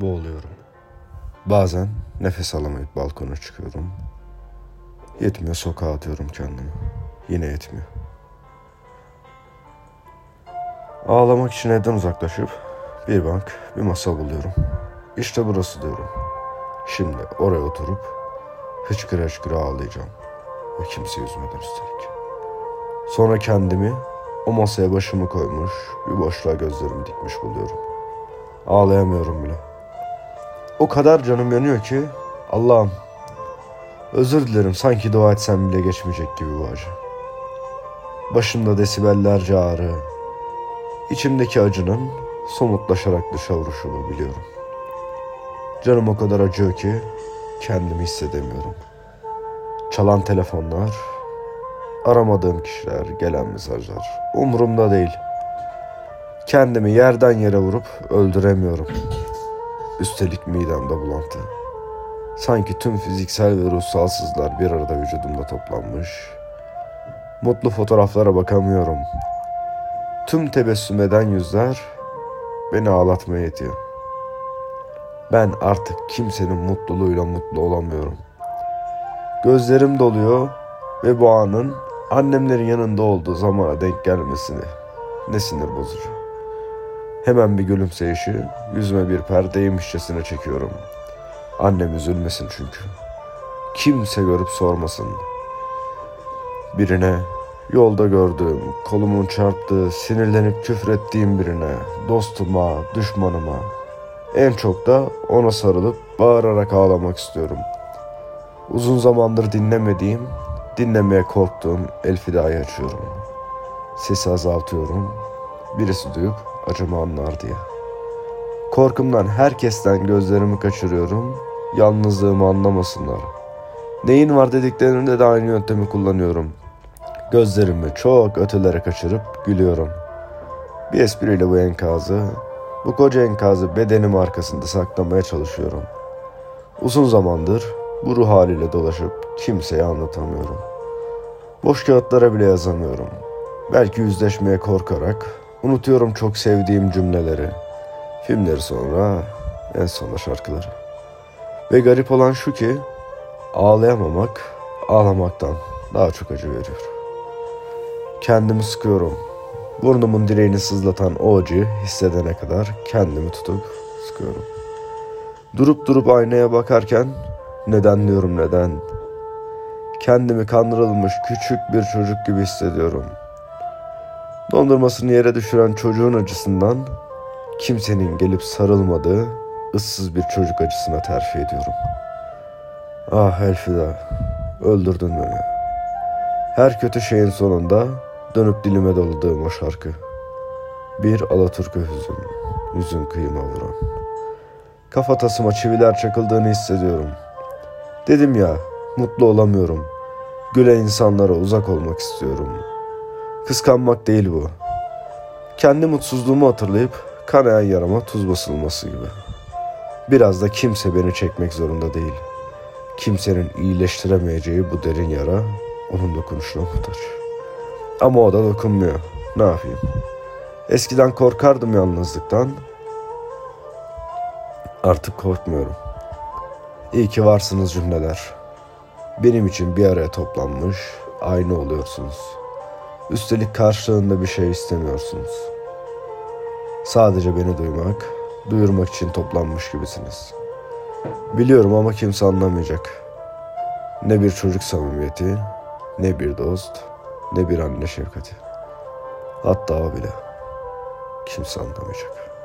boğuluyorum. Bazen nefes alamayıp balkona çıkıyorum. Yetmiyor sokağa atıyorum kendimi. Yine yetmiyor. Ağlamak için evden uzaklaşıp bir bank, bir masa buluyorum. İşte burası diyorum. Şimdi oraya oturup hıçkıra hıçkıra ağlayacağım. Ve kimse üzmeden üstelik. Sonra kendimi o masaya başımı koymuş, bir boşluğa gözlerimi dikmiş buluyorum. Ağlayamıyorum bile. O kadar canım yanıyor ki Allah'ım özür dilerim sanki dua etsem bile geçmeyecek gibi bu acı. Başımda desibellerce ağrı, içimdeki acının somutlaşarak dışa vuruşunu biliyorum. Canım o kadar acıyor ki kendimi hissedemiyorum. Çalan telefonlar, aramadığım kişiler, gelen mesajlar umurumda değil. Kendimi yerden yere vurup öldüremiyorum. Üstelik midemde bulantı. Sanki tüm fiziksel ve ruhsal sızlar bir arada vücudumda toplanmış. Mutlu fotoğraflara bakamıyorum. Tüm tebessüm eden yüzler beni ağlatmaya yetiyor. Ben artık kimsenin mutluluğuyla mutlu olamıyorum. Gözlerim doluyor ve bu anın annemlerin yanında olduğu zamana denk gelmesini ne sinir bozucu. Hemen bir gülümseyişi yüzüme bir perdeymişçesine çekiyorum. Annem üzülmesin çünkü. Kimse görüp sormasın. Birine yolda gördüğüm, kolumun çarptığı, sinirlenip küfrettiğim birine, dostuma, düşmanıma, en çok da ona sarılıp bağırarak ağlamak istiyorum. Uzun zamandır dinlemediğim, dinlemeye korktuğum Elfida'yı açıyorum. Sesi azaltıyorum. Birisi duyup acımı anlar diye. Korkumdan herkesten gözlerimi kaçırıyorum. Yalnızlığımı anlamasınlar. Neyin var dediklerinde de aynı yöntemi kullanıyorum. Gözlerimi çok ötelere kaçırıp gülüyorum. Bir espriyle bu enkazı, bu koca enkazı bedenim arkasında saklamaya çalışıyorum. Uzun zamandır bu ruh haliyle dolaşıp kimseye anlatamıyorum. Boş kağıtlara bile yazamıyorum. Belki yüzleşmeye korkarak unutuyorum çok sevdiğim cümleleri. Filmleri sonra en sonunda şarkıları. Ve garip olan şu ki ağlayamamak ağlamaktan daha çok acı veriyor. Kendimi sıkıyorum. Burnumun direğini sızlatan o acıyı hissedene kadar kendimi tutup sıkıyorum. Durup durup aynaya bakarken neden diyorum neden? Kendimi kandırılmış küçük bir çocuk gibi hissediyorum. Dondurmasını yere düşüren çocuğun acısından kimsenin gelip sarılmadığı ıssız bir çocuk acısına terfi ediyorum. Ah Elfida, öldürdün beni. Her kötü şeyin sonunda dönüp dilime doladığım o şarkı. Bir Alaturka hüzün, hüzün kıyıma vuran. Kafatasıma çiviler çakıldığını hissediyorum. Dedim ya, mutlu olamıyorum. Güle insanlara uzak olmak istiyorum. Kıskanmak değil bu. Kendi mutsuzluğumu hatırlayıp kanayan yarama tuz basılması gibi. Biraz da kimse beni çekmek zorunda değil. Kimsenin iyileştiremeyeceği bu derin yara onun dokunuşuna muhtaç. Ama o da dokunmuyor. Ne yapayım? Eskiden korkardım yalnızlıktan. Artık korkmuyorum. İyi ki varsınız cümleler. Benim için bir araya toplanmış, aynı oluyorsunuz. Üstelik karşılığında bir şey istemiyorsunuz. Sadece beni duymak, duyurmak için toplanmış gibisiniz. Biliyorum ama kimse anlamayacak. Ne bir çocuk samimiyeti, ne bir dost, ne bir anne şefkati. Hatta o bile kimse anlamayacak.''